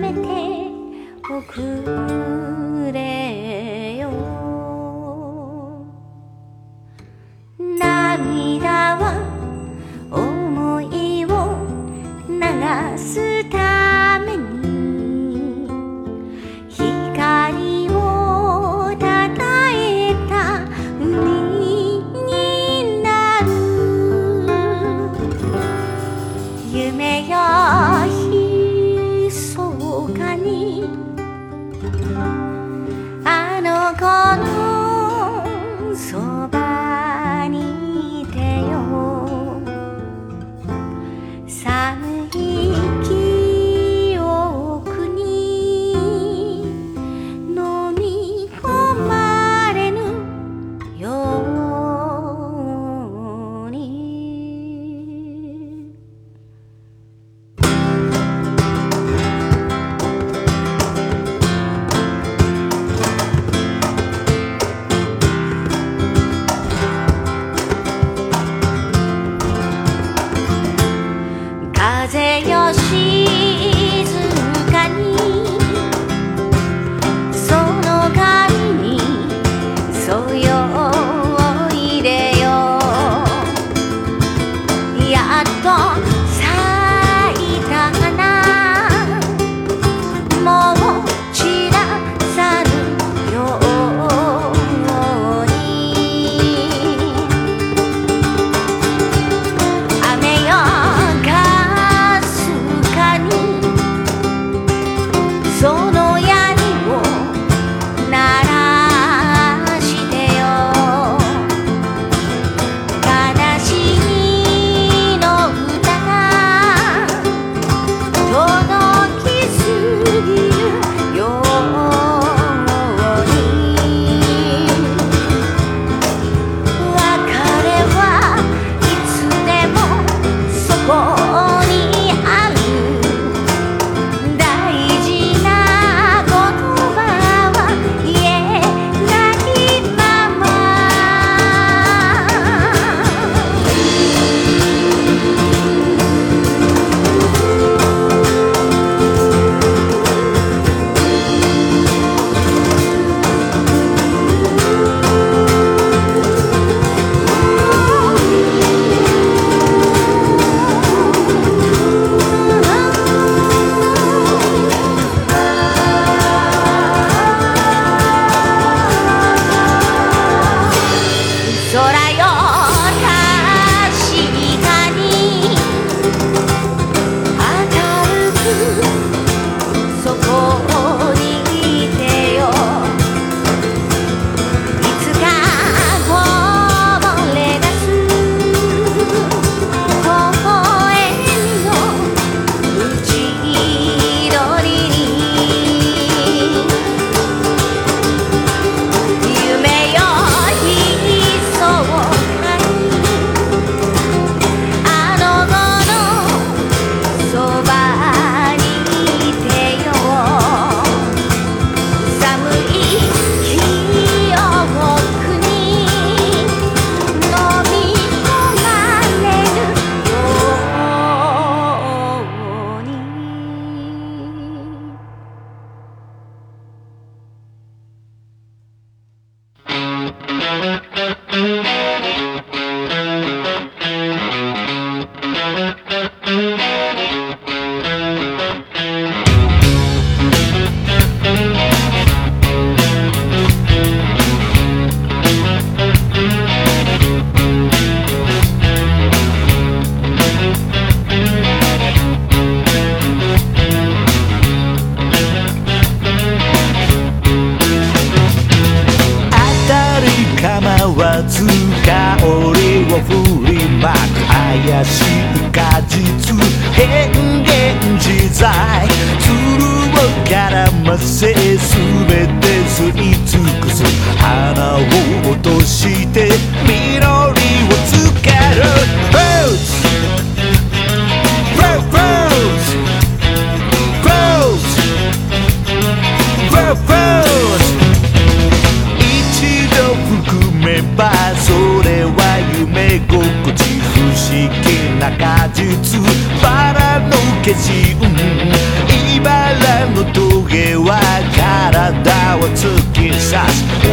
めておく化人茨の峠は体を突き刺す。